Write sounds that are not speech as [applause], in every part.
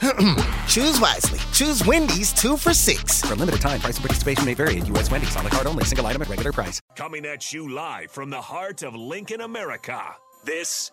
[clears throat] Choose wisely. Choose Wendy's two for six. For a limited time, price and participation may vary at U.S. Wendy's on the card only, single item at regular price. Coming at you live from the heart of Lincoln, America. This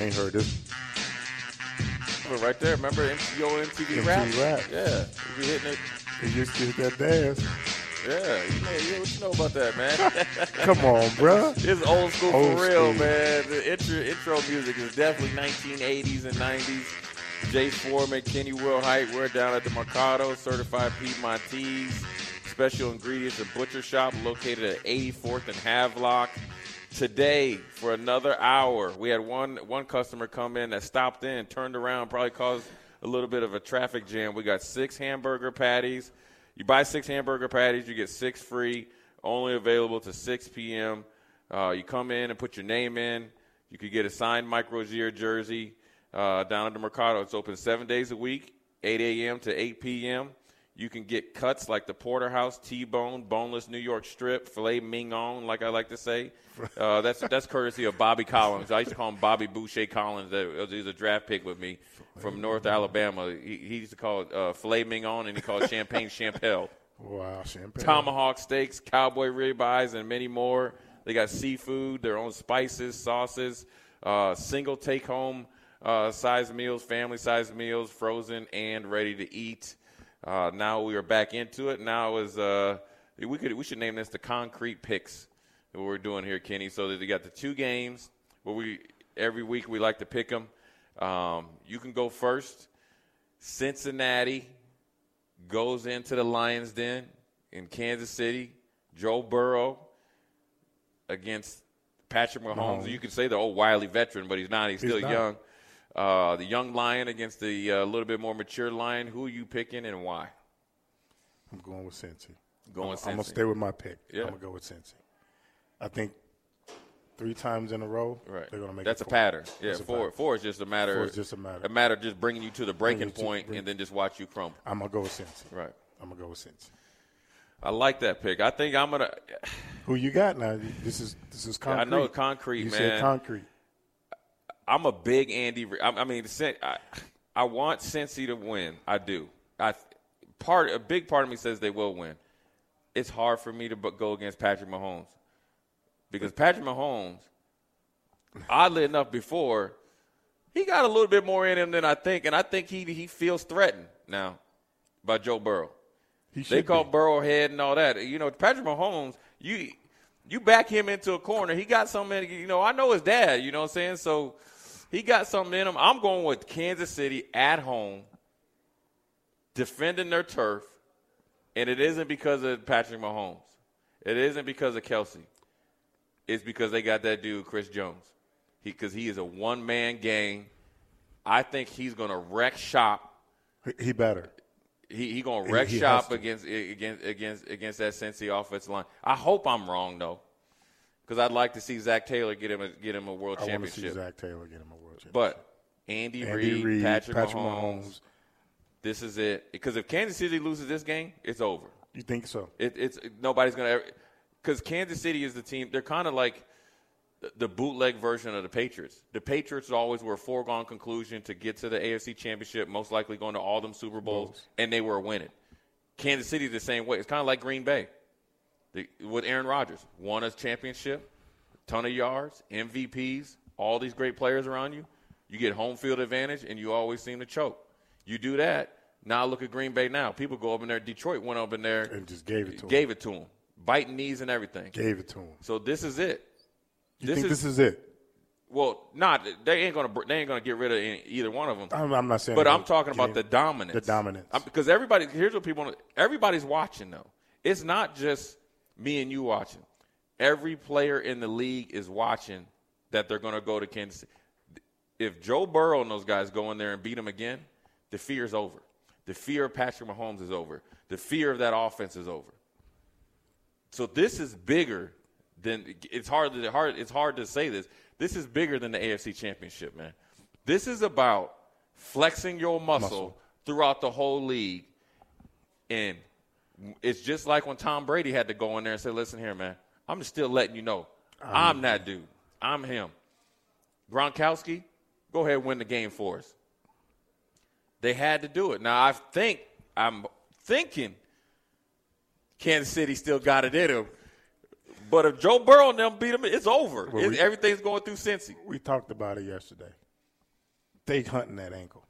ain't heard this. Oh, right there, remember MTV, MTV, MTV rap? rap. Yeah, we hitting it. He used to hit that dance. Yeah, you know, what you know about that, man? [laughs] Come on, bruh. It's old school Old for real, school. man. The intro, intro music is definitely 1980s and 90s. Jay Foreman, Kenny Height, we're down at the Mercado, certified Piedmontese. Special ingredients and butcher shop located at 84th and Havelock. Today, for another hour, we had one one customer come in that stopped in, turned around, probably caused a little bit of a traffic jam. We got six hamburger patties. You buy six hamburger patties, you get six free. Only available to 6 p.m. Uh, you come in and put your name in. You could get a signed Mike Rozier jersey uh, down at the Mercado. It's open seven days a week, 8 a.m. to 8 p.m. You can get cuts like the Porterhouse, T-bone, boneless New York strip, filet mignon, like I like to say. [laughs] Uh, that's that's courtesy of Bobby Collins. I used to call him Bobby Boucher Collins. Was a draft pick with me from North Alabama. He, he used to call it uh, filet mignon, and he called it champagne champel. Wow, champagne. Tomahawk steaks, cowboy ribeyes, and many more. They got seafood, their own spices, sauces, uh, single take home uh, size meals, family size meals, frozen and ready to eat. Uh, now we are back into it. Now is uh, we could we should name this the concrete picks that we're doing here, Kenny. So that you got the two games where we every week we like to pick them. Um, you can go first. Cincinnati goes into the Lions Den in Kansas City. Joe Burrow against Patrick Mahomes. Mahomes. You could say the old wily veteran, but he's not. He's, He's still not. young. Uh, the young lion against the uh, little bit more mature lion. Who are you picking and why? I'm going with Cincy. Going I'm, I'm gonna stay with my pick. Yeah. I'm gonna go with Cincy. I think three times in a row, Right. they're gonna make That's it a pattern. Yeah, That's four. pattern. Four is just a matter. Four is just a matter. A matter of just bringing you to the breaking point bring- and then just watch you crumble. I'm gonna go with Cincy. Right. I'm gonna go with Cincy. I like that pick. I think I'm gonna. Who you got now? This is this is Yeah, I know concrete, you man. said concrete. I'm a big Andy. I, I mean, I, I want Cincy to win. I do. I part a big part of me says they will win. It's hard for me to go against Patrick Mahomes because Patrick Mahomes, oddly enough, before he got a little bit more in him than I think, and I think he he feels threatened now by Joe Burrow. He They call be. Burrow head and all that. You know, Patrick Mahomes, you you back him into a corner. He got something. You know, I know his dad. You know what I'm saying? So he got something in him. I'm going with Kansas City at home, defending their turf, and it isn't because of Patrick Mahomes. It isn't because of Kelce. It's because they got that dude Chris Jones. He because he is a one man gang. I think he's going to wreck shop He- He better. he he gonna He- wreck he shop against against against against that Cincy offensive line. I hope I'm wrong though, because I'd like to see Zac Taylor get him a, get him a world I want to see championship. Zac Taylor get him a world championship. But Andy, Andy Reid, Patrick, Patrick Mahomes, Mahomes. this is it. Because if Kansas City loses this game, it's over. You think so? It, it's nobody's gonna ever because Kansas City is the team. They're kind of like the- bootleg version of the Patriots. The Patriots always were a foregone conclusion to get to the AFC Championship, most likely going to all them Super Bowls, Bowls. and they were winning. Kansas City the same way. It's kind of like Green Bay the, with Aaron Rodgers. Won a championship, ton of yards, MVPs, all these great players around you. You get home field advantage, and you always seem to choke. You do that, Now look at Green Bay now. People go up in there. Detroit went up in there And just gave it to him. gave it to him, biting knees and everything. Gave it to him. So this is it. You This think is- this is it? Well, not they ain't gonna they ain't gonna get rid of any, either one of them. I'm, I'm not saying. But I'm talking about the dominance. The dominance. Because everybody here's what people everybody's watching though. It's not just me and you watching. Every player in the league is watching that they're going to go to Kansas. City. If Joe Burrow and those guys go in there and beat them again, the fear is over. The fear of Patrick Mahomes is over. The fear of that offense is over. So this is bigger than it's hard to hard it's hard to say this. This is bigger than the AFC Championship, man. This is about flexing your muscle, Muscle. throughout the whole league. And it's just like when Tom Brady had to go in there and say, "Listen here, man. I'm just still letting you know I'm that dude. I'm him." Gronkowski, go ahead and win the game for us. They had to do it. Now I think I'm thinking Kansas City still got it in them. But if Joe Burrow and them beat them, it's over. Well, It- we- everything's going through Cincy. we talked about it yesterday. They hunting that ankle.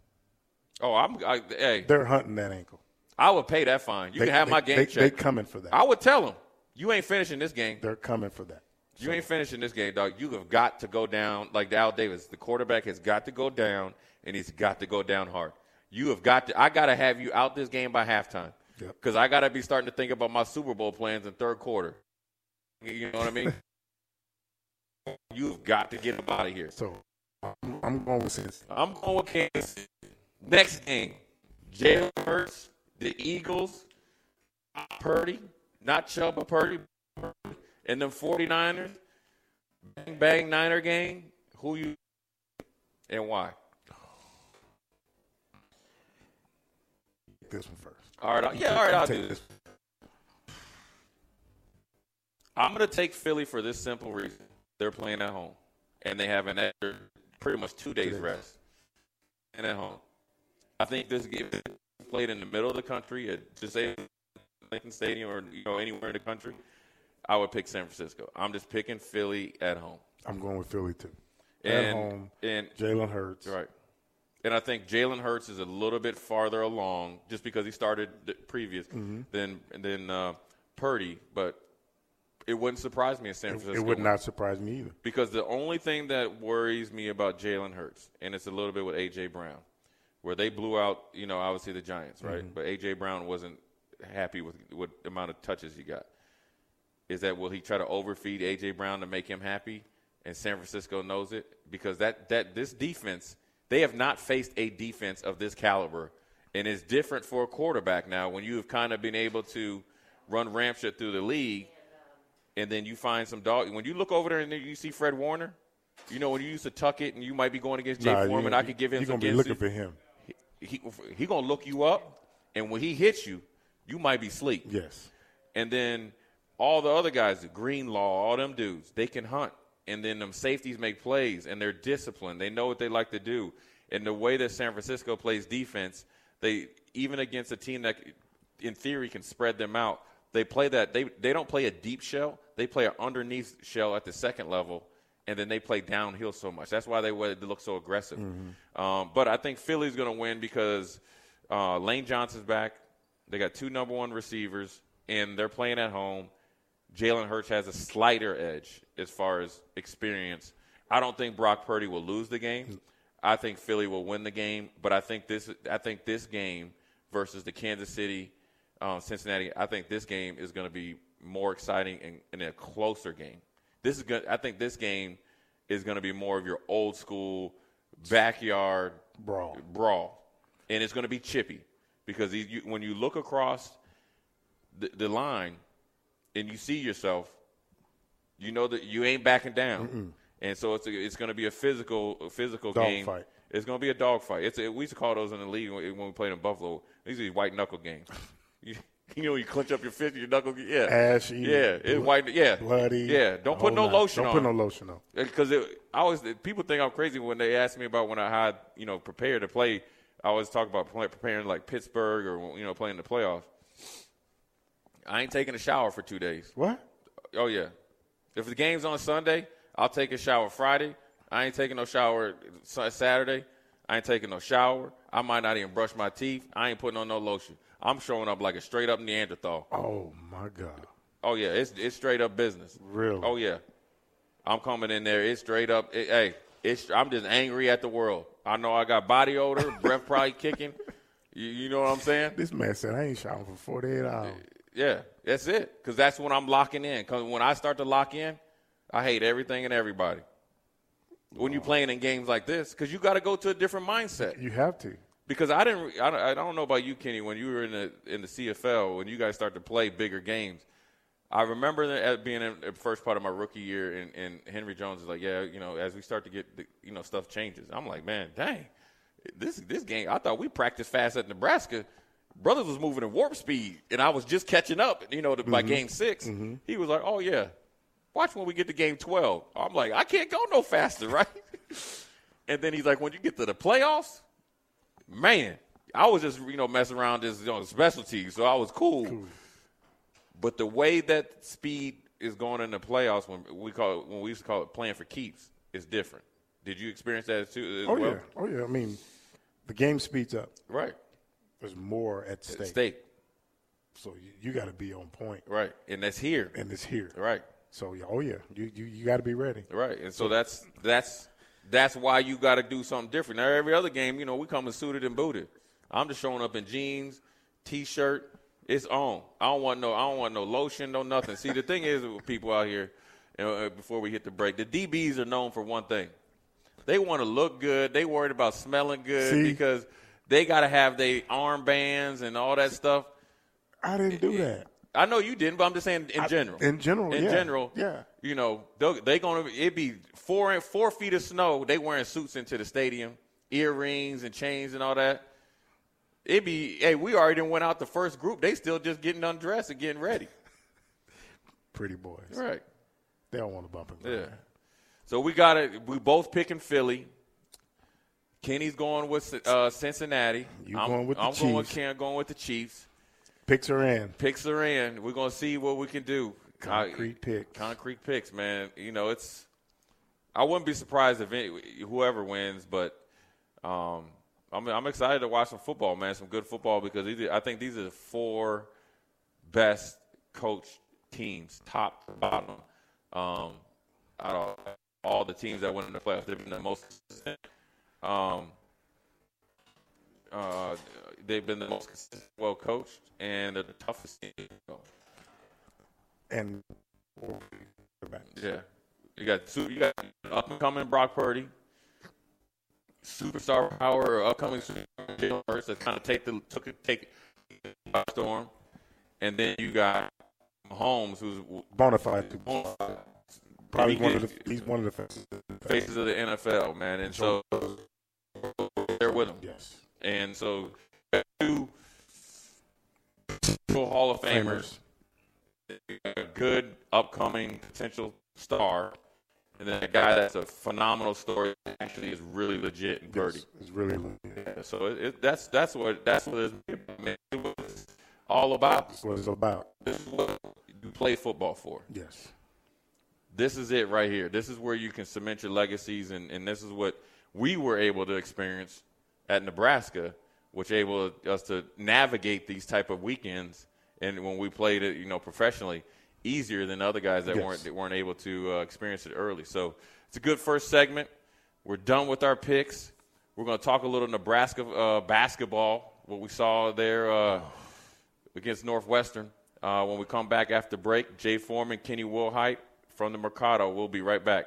Oh, I'm. I, hey, They're hunting that ankle. I would pay that fine. You They- can have they- my game they- check. they coming for that. I would tell them, you ain't finishing this game. They're coming for that. You ain't finishing this game, dog. You have got to go down like Al Davis. The quarterback has got to go down, and he's got to go down hard. You have got to. I got to have you out this game by halftime Yep. because I got to be starting to think about my Super Bowl plans in third quarter. You know what I mean? [laughs] You've got to get him out of here. So I'm, I'm going with Cincy. I'm going with Kansas. Next game, Jalen Hurts, the Eagles, Purdy, not Chubb, but Purdy, and them 49ers. Bang, bang, Niner game. Who you and why? This one first. All right, yeah, all right, I'll Take do this. I'm going to take Philly for this simple reason. They're playing at home, and they have an extra pretty much two days days. rest. And at home. I think this game played in the middle of the country at just say Lincoln Stadium or you know anywhere in the country. I would pick San Francisco. I'm just picking Philly at home. I'm going with Philly too. And, At home, And Jalen Hurts. Right. And I think Jalen Hurts is a little bit farther along just because he started the previous Mm-hmm. than than uh, Purdy, but it wouldn't surprise me if San Francisco. it would not surprise me either. because the only thing that worries me about Jalen Hurts, and it's a little bit with AJ Brown, where they blew out, you know, obviously the Giants, right? Mm-hmm. But AJ Brown wasn't happy with what amount of touches he got. Is that will he try to overfeed AJ Brown to make him happy? And San Francisco knows it because that that this defense they have not faced a defense of this caliber, and it's different for a quarterback now when you have kind of been able to run ramshot through the league and then you find some dog. When you look over there and then you see Fred Warner, you know when you used to tuck it and you might be going against Jay Nah, Foreman, I could give him You're gonna be looking for him. He he gonna look you up, and when he hits you, you might be asleep. Yes. And then all the other guys, Greenlaw, all them dudes, they can hunt. And then them safeties make plays, and they're disciplined. They know what they like to do. And the way that San Francisco plays defense, they even against a team that, in theory, can spread them out, they play that. They they don't play a deep shell. They play an underneath shell at the second level, and then they play downhill so much. That's why they, they look so aggressive. Um, but I think Philly's going to win because uh, Lane Johnson's back. They got two number one receivers, and they're playing at home. Jalen Hurts has a slighter edge as far as experience. I don't think Brock Purdy will lose the game. I think Philly will win the game, but I think this I think this game versus the Kansas City um, Cincinnati, I think this game is going to be more exciting and, and a closer game. This is good. I think this game is going to be more of your old school backyard Brawl. brawl, and it's going to be chippy because you, when you look across the, the line and you see yourself, you know that you ain't backing down, and so it's a, it's going to be a physical a physical Dog game. fight. It's going to be a dog fight. It's a, we used to call those in the league when, when we played in Buffalo. These are these white knuckle games. [laughs] you, [laughs] you know, you clench up your fist, your knuckle. Yeah, Ashy, Yeah, it's blo- white. Yeah, Bloody. Yeah, don't put no lotion Don't on. put no lotion on. Because I always people think I'm crazy when they ask me about when I had you know prepare to play. I always talk about play, preparing like Pittsburgh or you know playing the playoffs. I ain't taking a shower for two days. What? Oh yeah, if the game's on Sunday, I'll take a shower Friday. I ain't taking no shower Saturday. I ain't taking no shower. I might not even brush my teeth. I ain't putting on no lotion. I'm showing up like a straight up Neanderthal. Oh my God. Oh yeah, it's it's straight up business. Really? Oh yeah. I'm coming in there. It's straight up. It, hey, it's I'm just angry at the world. I know I got body odor, [laughs] breath probably kicking. You, you know what I'm saying? This man said I ain't showering for 48 hours. Yeah, that's it. Because that's when I'm locking in. Because when I start to lock in, I hate everything and everybody. When you're playing in games like this, because you got to go to a different mindset. You have to. Because I didn't, I don't, I don't know about you, Kenny. When you were in the in the CFL, when you guys start to play bigger games, I remember that uh, being in the first part of my rookie year, and, and Henry Jones is like, yeah, you know, as we start to get, the, you know, stuff changes. I'm like, man, dang, this this game. I thought we practiced fast at Nebraska. Brothers was moving at warp speed, and I was just catching up. You know, to, by mm-hmm. game 6 mm-hmm. he was like, oh yeah, watch when we get to game twelve. I'm like, I can't go no faster, [laughs] right? and then he's like, when you get to the playoffs, man, I was just you know messing around this you know specialty, so I was cool. But the way that speed is going in the playoffs, when we call it, when we used to call it playing for keeps, is different. Did you experience that too? As Oh well? yeah. Oh yeah. I mean, the game speeds up. Right. There's more at stake. State. So you, you got to be on point, Right. And that's here. and it's here. Right. So yeah, oh yeah, you you, you got to be ready. Right. And so that's that's that's why you got to do something different. Now every other game, you know, we come in suited and booted. I'm just showing up in jeans, t-shirt. It's on. I don't want no. I don't want no lotion, no nothing. See, the thing is with people out here, you know, uh, before we hit the break, the DBs are known for one thing. They want to look good. They worried about smelling good See? because they got to have their armbands and all that stuff. I didn't do that. I know you didn't, but I'm just saying in general. in general, in yeah. general, Yeah. You know, they'll- gonna it be four and four feet of snow. They wearing suits into the stadium, earrings and chains and all that. It be hey, we already went out the first group. They still just getting undressed and getting ready. [laughs] Pretty boys. Right. They don't want to bump and Yeah. So we got it. We both picking Philly. Kenny's going with uh, Cincinnati. You I'm, going with the I'm going with Chiefs. Ken going with the Chiefs. Picks are in. Picks are in. We're gonna see what we can do. Concrete picks. Concrete picks, man. You know, it's. I wouldn't be surprised if any, whoever wins, but um, I'm I'm excited to watch some football, man. Some good football because these I think these are the four best coached teams, top to bottom. Um, out of all the teams that went in the playoffs, they've been the most. consistent. Um, uh, they've been the most consistent, well coached, and they're the toughest team. And Yeah, you got two, you got up and coming Brock Purdy, superstar power, upcoming superstar that kind of take the took it take it by storm, and then you got Mahomes, who's bona fide. Probably he one of the. He's one of the faces. faces of the NFL, man, and so they're with him. Yes. And so two Hall of Famers, a good upcoming potential star, and then a guy that's a phenomenal story actually is really legit and. Yes. It's really. legit. So it, it, that's that's what that's what it's it was all about. That's what it's about. This is what you play football for. Yes. This is it right here. This is where you can cement your legacies, and, and this is what we were able to experience at Nebraska, which able us to navigate these type of weekends, and when we played it, you know, professionally, easier than other guys that Yes. weren't that weren't able to uh, experience it early. So it's a good first segment. We're done with our picks. We're going to talk a little Nebraska uh, basketball, what we saw there uh, against Northwestern. Uh, when we come back after break, Jay Foreman, Kenny Wilhite from the Mercado. We'll be right back.